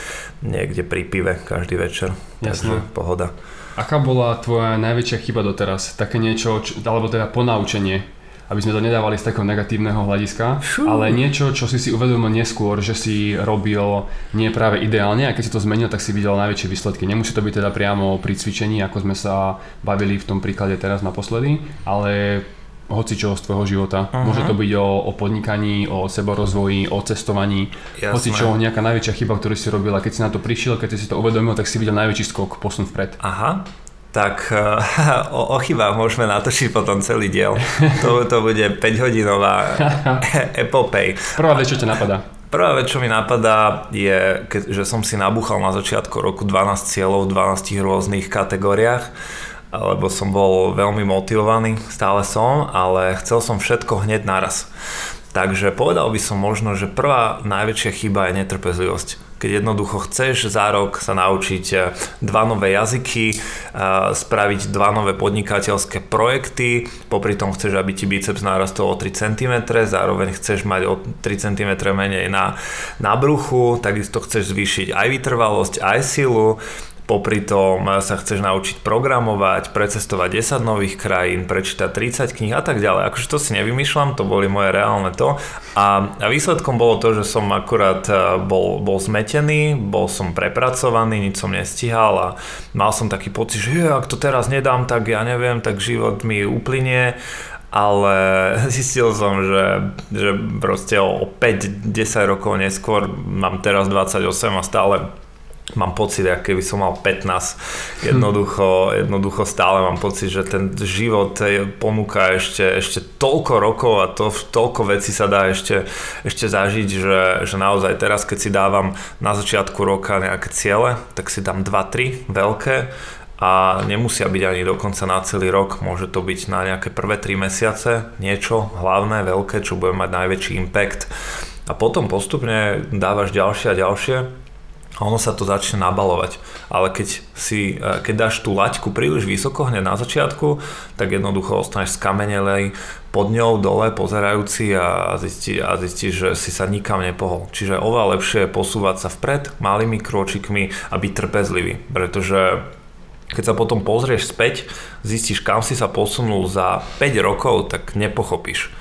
niekde pri pive každý večer. Jasne. Takže pohoda. Aká bola tvoja najväčšia chyba doteraz? Také niečo, čo, alebo teda ponaučenie, aby sme to nedávali z takého negatívneho hľadiska, Fú. ale niečo, čo si si uvedomil neskôr, že si robil nie práve ideálne a keď si to zmenil, tak si videl najväčšie výsledky. Nemusí to byť teda priamo pri cvičení, ako sme sa bavili v tom príklade teraz naposledy, ale hoci čo z tvojho života. Uh-huh. Môže to byť o, o podnikaní, o seborozvoji, o cestovaní, Jasné. hoci čo, nejaká najväčšia chyba, ktorú si robil a keď si na to prišiel, keď si to uvedomil, tak si videl najväčší skok, posun vpred. Aha, tak uh, o, o chybách môžeme natočiť potom celý diel. To, to bude 5-hodinová epopej. Prvá vec, čo ťa napadá? Prvá vec, čo mi napadá, je, že som si nabúchal na začiatku roku 12 cieľov v 12 rôznych kategóriách lebo som bol veľmi motivovaný, stále som, ale chcel som všetko hneď naraz. Takže povedal by som možno, že prvá najväčšia chyba je netrpezlivosť. Keď jednoducho chceš za rok sa naučiť eh, dva nové jazyky, eh, spraviť dva nové podnikateľské projekty, popri tom chceš, aby ti biceps narastol o 3 cm, zároveň chceš mať o 3 cm menej na, na bruchu, takisto chceš zvýšiť aj vytrvalosť, aj silu, popri tom sa chceš naučiť programovať, precestovať 10 nových krajín, prečítať 30 kníh a tak ďalej. Akože to si nevymýšľam, to boli moje reálne to. A, a výsledkom bolo to, že som akurát e, bol, bol zmetený, bol som prepracovaný, nič som nestihal a mal som taký pocit, že ak to teraz nedám, tak ja neviem, tak život mi uplynie ale zistil som, že, že proste o 5-10 rokov neskôr mám teraz 28 a stále mám pocit, ako keby som mal 15. Jednoducho, jednoducho stále mám pocit, že ten život ponúka ešte, ešte toľko rokov a to, toľko vecí sa dá ešte, ešte zažiť, že, že naozaj teraz, keď si dávam na začiatku roka nejaké ciele, tak si dám 2-3 veľké a nemusia byť ani dokonca na celý rok, môže to byť na nejaké prvé 3 mesiace, niečo hlavné, veľké, čo bude mať najväčší impact. A potom postupne dávaš ďalšie a ďalšie a ono sa to začne nabalovať. Ale keď, si, e, keď dáš tú laťku príliš vysoko hneď na začiatku, tak jednoducho ostaneš skamenelej pod ňou dole pozerajúci a zistíš, a zistí, že si sa nikam nepohol. Čiže oveľa lepšie je posúvať sa vpred malými kročikmi a byť trpezlivý, pretože keď sa potom pozrieš späť, zistíš, kam si sa posunul za 5 rokov, tak nepochopíš.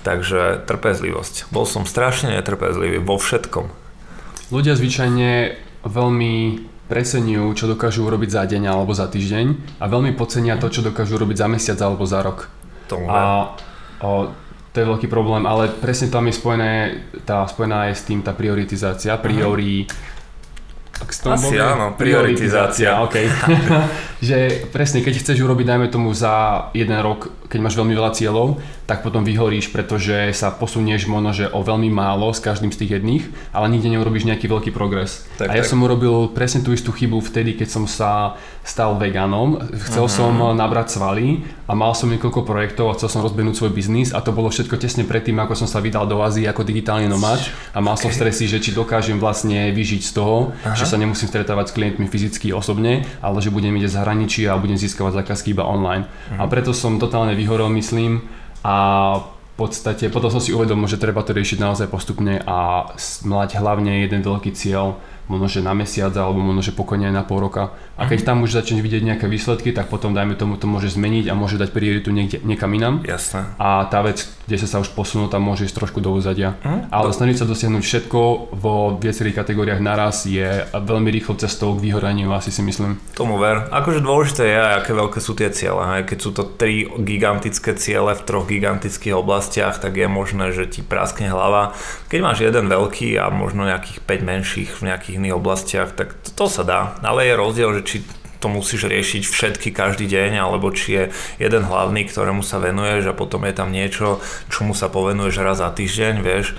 Takže trpezlivosť. Bol som strašne netrpezlivý vo všetkom Ľudia zvyčajne veľmi preceňujú, čo dokážu urobiť za deň alebo za týždeň a veľmi podcenia to, čo dokážu urobiť za mesiac alebo za rok. Tomu a o, to je veľký problém, ale presne tam je spojené, tá, spojená je s tým tá prioritizácia, priori... Ak Asi áno, prioritizácia. Okay. že presne, keď chceš urobiť, dajme tomu za jeden rok, keď máš veľmi veľa cieľov, tak potom vyhoríš, pretože sa posunieš možno, že o veľmi málo s každým z tých jedných, ale nikde neurobíš nejaký veľký progres. Tak, a ja tak. som urobil presne tú istú chybu vtedy, keď som sa stal veganom. Chcel uh-huh. som nabrať svaly a mal som niekoľko projektov a chcel som rozbehnúť svoj biznis a to bolo všetko tesne predtým, ako som sa vydal do Ázie ako digitálny nomad a mal okay. som stresy, že či dokážem vlastne vyžiť z toho, uh-huh. že sa nemusím stretávať s klientmi fyzicky osobne, ale že budem ide zahraničí a budem získavať zákazky iba online. Uh-huh. A preto som totálne vyhorel, myslím, a v podstate potom som si uvedomil, že treba to riešiť naozaj postupne a mať hlavne jeden veľký cieľ, možno že na mesiac alebo možno že pokojne aj na pol roka. A keď mhm. tam už začneš vidieť nejaké výsledky, tak potom dajme tomu to môže zmeniť a môže dať prioritu niekde, niekam inam. Jasné. A tá vec, kde sa sa už posunul, tam môže ísť trošku do úzadia. Mm, Ale to... snažiť sa dosiahnuť všetko vo viacerých kategóriách naraz je veľmi rýchlo cestou k vyhoraniu, asi si myslím. Tomu ver. Akože dôležité je, aké veľké sú tie ciele. Hej. Keď sú to tri gigantické ciele v troch gigantických oblastiach, tak je možné, že ti praskne hlava. Keď máš jeden veľký a možno nejakých 5 menších v nejakých iných oblastiach, tak to, to sa dá. Ale je rozdiel, že či to musíš riešiť všetky každý deň, alebo či je jeden hlavný, ktorému sa venuješ a potom je tam niečo, čomu sa povenuješ raz za týždeň, vieš.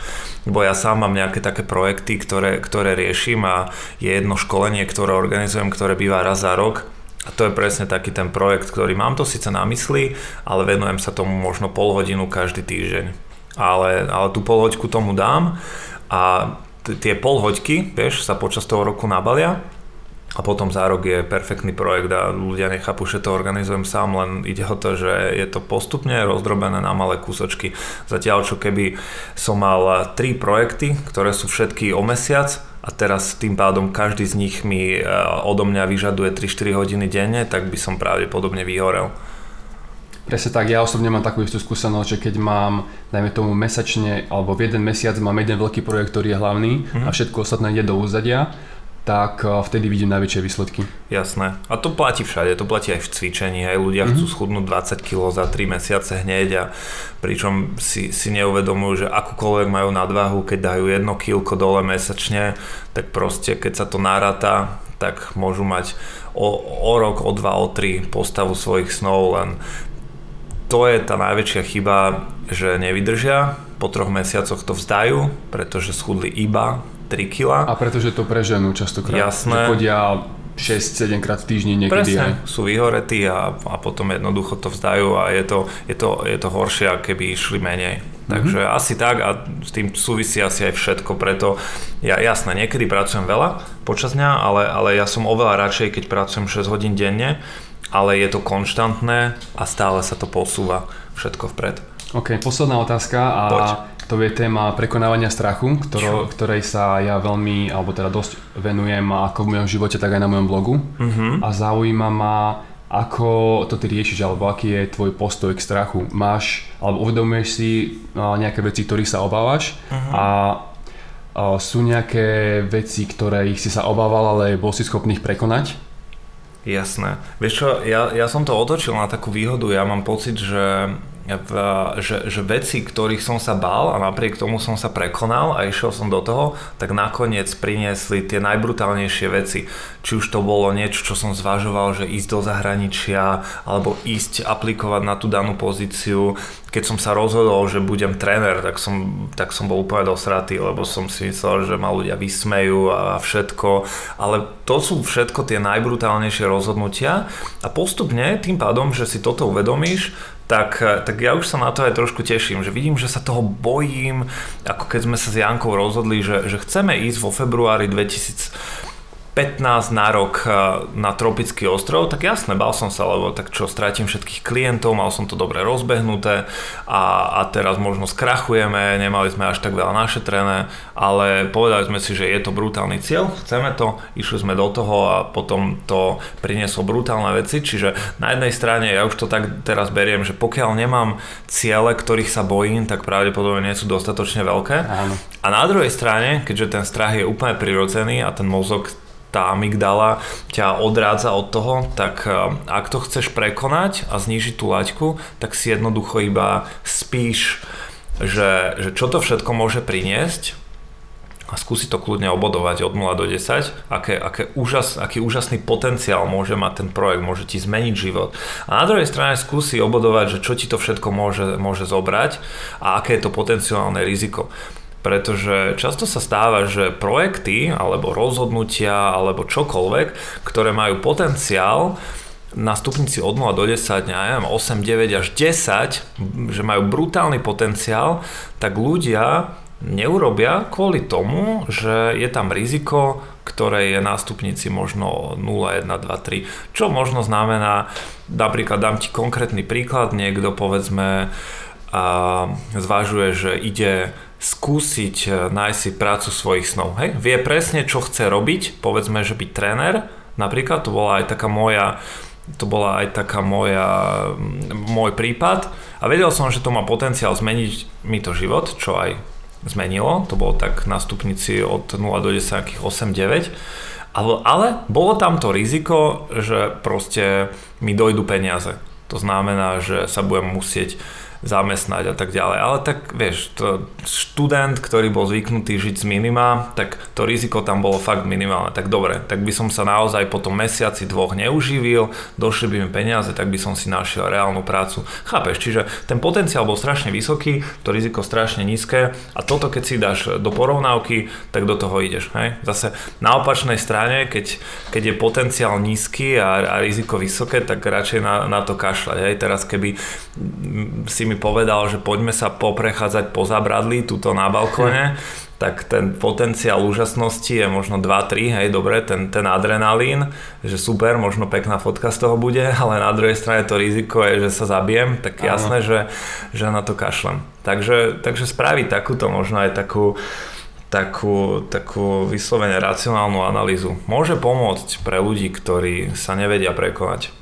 Bo ja sám mám nejaké také projekty, ktoré, ktoré riešim a je jedno školenie, ktoré organizujem, ktoré býva raz za rok a to je presne taký ten projekt, ktorý mám to síce na mysli, ale venujem sa tomu možno pol hodinu každý týždeň. Ale, ale tú polhoďku tomu dám a tie polhoďky, vieš, sa počas toho roku nabalia a potom za rok je perfektný projekt a ľudia nechápu, že to organizujem sám, len ide o to, že je to postupne rozdrobené na malé kúsočky. Zatiaľ, čo keby som mal tri projekty, ktoré sú všetky o mesiac a teraz tým pádom každý z nich mi e, odo mňa vyžaduje 3-4 hodiny denne, tak by som pravdepodobne vyhorel. Presne tak, ja osobne mám takú istú skúsenosť, že keď mám, dajme tomu mesačne, alebo v jeden mesiac mám jeden veľký projekt, ktorý je hlavný mm-hmm. a všetko ostatné ide do úzadia, tak eh, vtedy vidím najväčšie výsledky. Jasné. A to platí všade, to platí aj v cvičení. Aj ľudia mm-hmm. chcú schudnúť 20 kg za 3 mesiace hneď a pričom si, si neuvedomujú, že akúkoľvek majú nadvahu, keď dajú 1 kg dole mesačne, tak proste keď sa to naráta, tak môžu mať o, o rok, o dva, o tri postavu svojich snov, len to je tá najväčšia chyba, že nevydržia, po troch mesiacoch to vzdajú, pretože schudli iba 3 kg. A pretože to preženú častokrát. Jasné. Že chodia 6-7 krát v týždni niekedy Presne, aj. sú vyhoretí a, a potom jednoducho to vzdajú a je to, je to, je to horšie, keby išli menej. Mm-hmm. Takže asi tak a s tým súvisí asi aj všetko, preto ja jasné, niekedy pracujem veľa počas dňa, ale, ale ja som oveľa radšej, keď pracujem 6 hodín denne, ale je to konštantné a stále sa to posúva všetko vpred. OK, posledná otázka a Poď to je téma prekonávania strachu, ktorou, ktorej sa ja veľmi, alebo teda dosť venujem ako v mojom živote, tak aj na mojom blogu. Uh-huh. A zaujíma ma, ako to ty riešiš, alebo aký je tvoj postoj k strachu. Máš, alebo uvedomuješ si nejaké veci, ktorých sa obávaš uh-huh. a sú nejaké veci, ktoré ich si sa obával, ale bol si schopný ich prekonať? Jasné. Vieš čo, ja, ja som to otočil na takú výhodu. Ja mám pocit, že v, že, že veci, ktorých som sa bál a napriek tomu som sa prekonal a išiel som do toho, tak nakoniec priniesli tie najbrutálnejšie veci. Či už to bolo niečo, čo som zvažoval, že ísť do zahraničia alebo ísť aplikovať na tú danú pozíciu. Keď som sa rozhodol, že budem tréner, tak som, tak som bol úplne dosratý, lebo som si myslel, že ma ľudia vysmejú a všetko. Ale to sú všetko tie najbrutálnejšie rozhodnutia a postupne tým pádom, že si toto uvedomíš, tak, tak ja už sa na to aj trošku teším, že vidím, že sa toho bojím, ako keď sme sa s Jankou rozhodli, že, že chceme ísť vo februári 2000 15 na rok eh, na tropický ostrov, tak jasne, bal som sa, lebo tak čo, stratím všetkých klientov, mal som to dobre rozbehnuté a, a teraz možno skrachujeme, nemali sme až tak veľa našetrené, ale povedali sme si, že je to brutálny cieľ, chceme to, išli sme do toho a potom to prinieslo brutálne veci, čiže na jednej strane ja už to tak teraz beriem, že pokiaľ nemám ciele, ktorých sa bojím, tak pravdepodobne nie sú dostatočne veľké. Áno. A na druhej strane, keďže ten strach je úplne prirodzený a ten mozog tá amygdala ťa odrádza od toho, tak eh, ak to chceš prekonať a znížiť tú laťku, tak si jednoducho iba spíš, že, že čo to všetko môže priniesť a skúsi to kľudne obodovať od 0 do 10, aké, aké úžas, aký úžasný potenciál môže mať ten projekt, môže ti zmeniť život. A na druhej strane skúsi obodovať, že čo ti to všetko môže, môže zobrať a aké je to potenciálne riziko. Pretože často sa stáva, že projekty alebo rozhodnutia alebo čokoľvek, ktoré majú potenciál, na stupnici od 0 do 10, neviem, 8, 9 až 10, že majú brutálny potenciál, tak ľudia neurobia kvôli tomu, že je tam riziko, ktoré je na stupnici možno 0, 1, 2, 3. Čo možno znamená, napríklad dám ti konkrétny príklad, niekto povedzme a zvažuje, že ide skúsiť e, nájsť si prácu svojich snov. Hej? Vie presne, čo chce robiť, povedzme, že byť tréner, napríklad, to bola aj taká moja to bola aj taká moja, môj prípad a vedel som, že to má potenciál zmeniť mi to život, čo aj zmenilo, to bolo tak na stupnici od 0 do 10, 8-9, ale, ale bolo tam to riziko, že proste mi dojdu peniaze. To znamená, že sa budem musieť zamestnať a tak ďalej. Ale tak vieš, to študent, ktorý bol zvyknutý žiť z minima, tak to riziko tam bolo fakt minimálne. Tak dobre, tak by som sa naozaj po tom mesiaci dvoch neuživil, došli by mi peniaze, tak by som si našiel reálnu prácu. Chápeš, čiže ten potenciál bol strašne vysoký, to riziko strašne nízke a toto keď si dáš do porovnávky, tak do toho ideš. Hej? Zase na opačnej strane, keď, keď je potenciál nízky a, a riziko vysoké, tak radšej na, na to kašľať. Hej? Teraz keby si mi povedal, že poďme sa poprechádzať po zabradli tuto na balkone, tak ten potenciál úžasnosti je možno 2-3, hej, dobre, ten, ten adrenalín, že super, možno pekná fotka z toho bude, ale na druhej strane to riziko je, že sa zabijem, tak jasné, že, že na to kašlem. Takže, takže spraviť takúto možno aj takú takú, takú vyslovene racionálnu analýzu. Môže pomôcť pre ľudí, ktorí sa nevedia prekonať.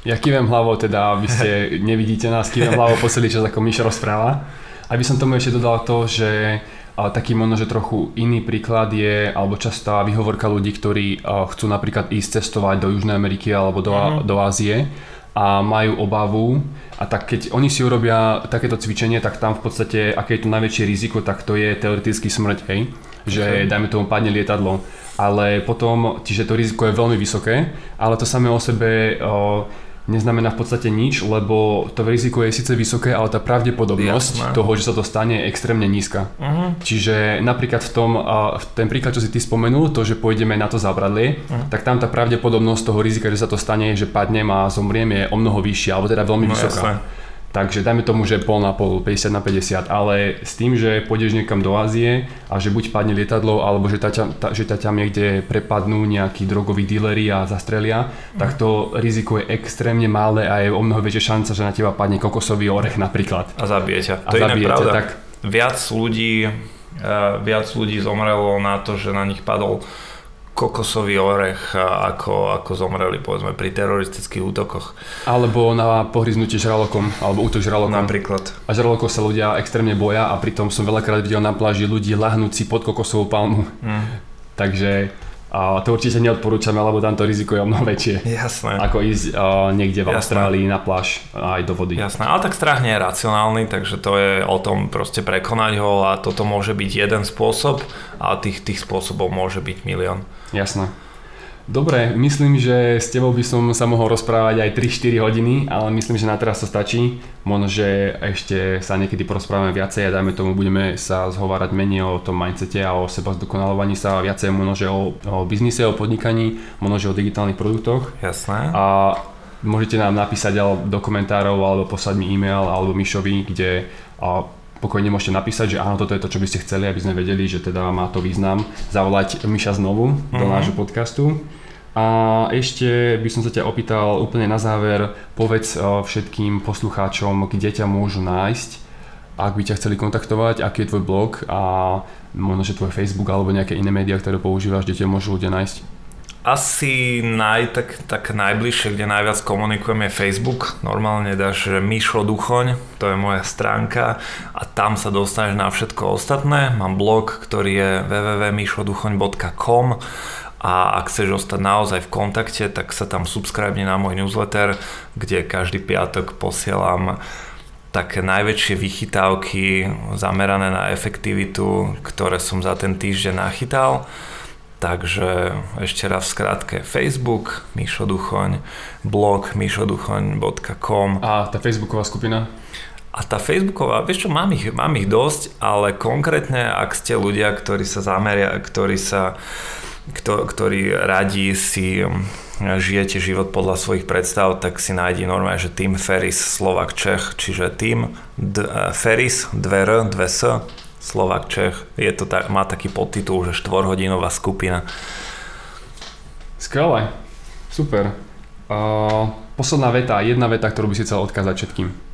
Ja kývem hlavou, teda vy ste nevidíte nás, kývem hlavou po celý čas, ako Mišo rozpráva. Aby som tomu ešte dodal to, že taký možno, že trochu iný príklad je, alebo častá výhovorka ľudí, ktorí chcú napríklad ísť cestovať do Južnej Ameriky alebo do, uh-huh. do Ázie a majú obavu a tak keď oni si urobia takéto cvičenie, tak tam v podstate, aké je tu najväčšie riziko, tak to je teoreticky smrť, hej? Že okay. dajme tomu padne lietadlo. Ale potom, čiže to riziko je veľmi vysoké, ale to samé o sebe o, neznamená v podstate nič, lebo to riziko je síce vysoké, ale tá pravdepodobnosť Jasné. toho, že sa to stane, je extrémne nízka. Uh-huh. Čiže napríklad v tom, v ten príklad, čo si ty spomenul, to, že pôjdeme na to zabradlie, uh-huh. tak tam tá pravdepodobnosť toho rizika, že sa to stane, že padnem a zomriem, je o mnoho vyššia, alebo teda veľmi no, vysoká. Jasné. Takže dajme tomu, že pol na pol, 50 na 50, ale s tým, že pôjdeš niekam do Ázie a že buď padne lietadlo, alebo že ťa, ta, že ťa tam niekde prepadnú nejakí drogoví díleri a zastrelia, mm. tak to riziko je extrémne malé a je o mnoho väčšia šanca, že na teba padne kokosový orech napríklad. A zabije ťa. To a je zabije pravda. Tak... Viac ľudí, uh, viac ľudí zomrelo na to, že na nich padol kokosový orech, ako, ako zomreli povedzme pri teroristických útokoch. Alebo na pohryznutie žralokom, alebo útok žralokom. Napríklad. A žralokov sa ľudia extrémne boja a pritom som veľakrát videl na pláži ľudí lahnúci pod kokosovú palmu. Mm. Takže a to určite neodporúčame, lebo tam to riziko je o mnoho väčšie. Jasné. Ako ísť uh, niekde v Jasné. Austrálii na pláž aj do vody. Jasné, ale tak strach nie je racionálny, takže to je o tom proste prekonať ho a toto môže byť jeden spôsob a tých, tých spôsobov môže byť milión. Jasné. Dobre, myslím, že s tebou by som sa mohol rozprávať aj 3-4 hodiny, ale myslím, že na teraz to stačí. Možno, že ešte sa niekedy porozprávame viacej a dajme tomu, budeme sa zhovárať menej o tom mindsete a o seba zdokonalovaní sa viacej možno, že o, o biznise, o podnikaní, možno, že o digitálnych produktoch. Jasné. A môžete nám napísať do komentárov alebo poslať mi e-mail alebo Mišovi, kde pokojne môžete napísať, že áno, toto je to, čo by ste chceli, aby sme vedeli, že teda má to význam zavolať Miša znovu do uh-huh. nášho podcastu. A ešte by som sa ťa opýtal úplne na záver, povedz eh, všetkým poslucháčom, kde ťa môžu nájsť, ak by ťa chceli kontaktovať, aký je tvoj blog a možno, že tvoj Facebook alebo nejaké iné médiá, ktoré používaš, kde ťa môžu ľudia nájsť. Asi naj, tak, tak najbližšie, kde najviac komunikujem je Facebook. Normálne dáš Mišo Duchoň, to je moja stránka a tam sa dostaneš na všetko ostatné. Mám blog, ktorý je www.mišoduchoň.com a ak chceš ostať naozaj v kontakte, tak sa tam subscribe na môj newsletter, kde každý piatok posielam také najväčšie vychytávky zamerané na efektivitu, ktoré som za ten týždeň nachytal. Takže ešte raz v skratke Facebook, Mišo Duchoň, blog mišoduchoň.com A tá Facebooková skupina? A tá Facebooková, vieš čo, mám ich, mám ich dosť, ale konkrétne, ak ste ľudia, ktorí sa zameria, ktorí sa kto, ktorí radí si um, žijete život podľa svojich predstav, tak si nájdi normálne, že Team Ferris Slovak Čech, čiže Team D- uh, Ferris, 2R, 2S, Slovak Čech. Je to tak, má taký podtitul, že štvorhodinová skupina. Skvelé, super. Uh, posledná veta, jedna veta, ktorú by si chcel odkázať všetkým.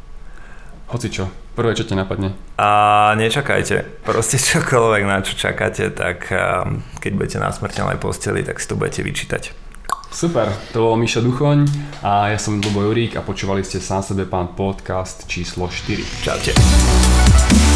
Hoci čo, prvé, čo ti napadne. A nečakajte, proste čokoľvek, na čo čakáte, tak keď budete na smrteľnej posteli, tak si to budete vyčítať. Super, to bol Miša Duchoň a ja som Lubo Jurík a počúvali ste sám sebe pán podcast číslo 4. Čaute.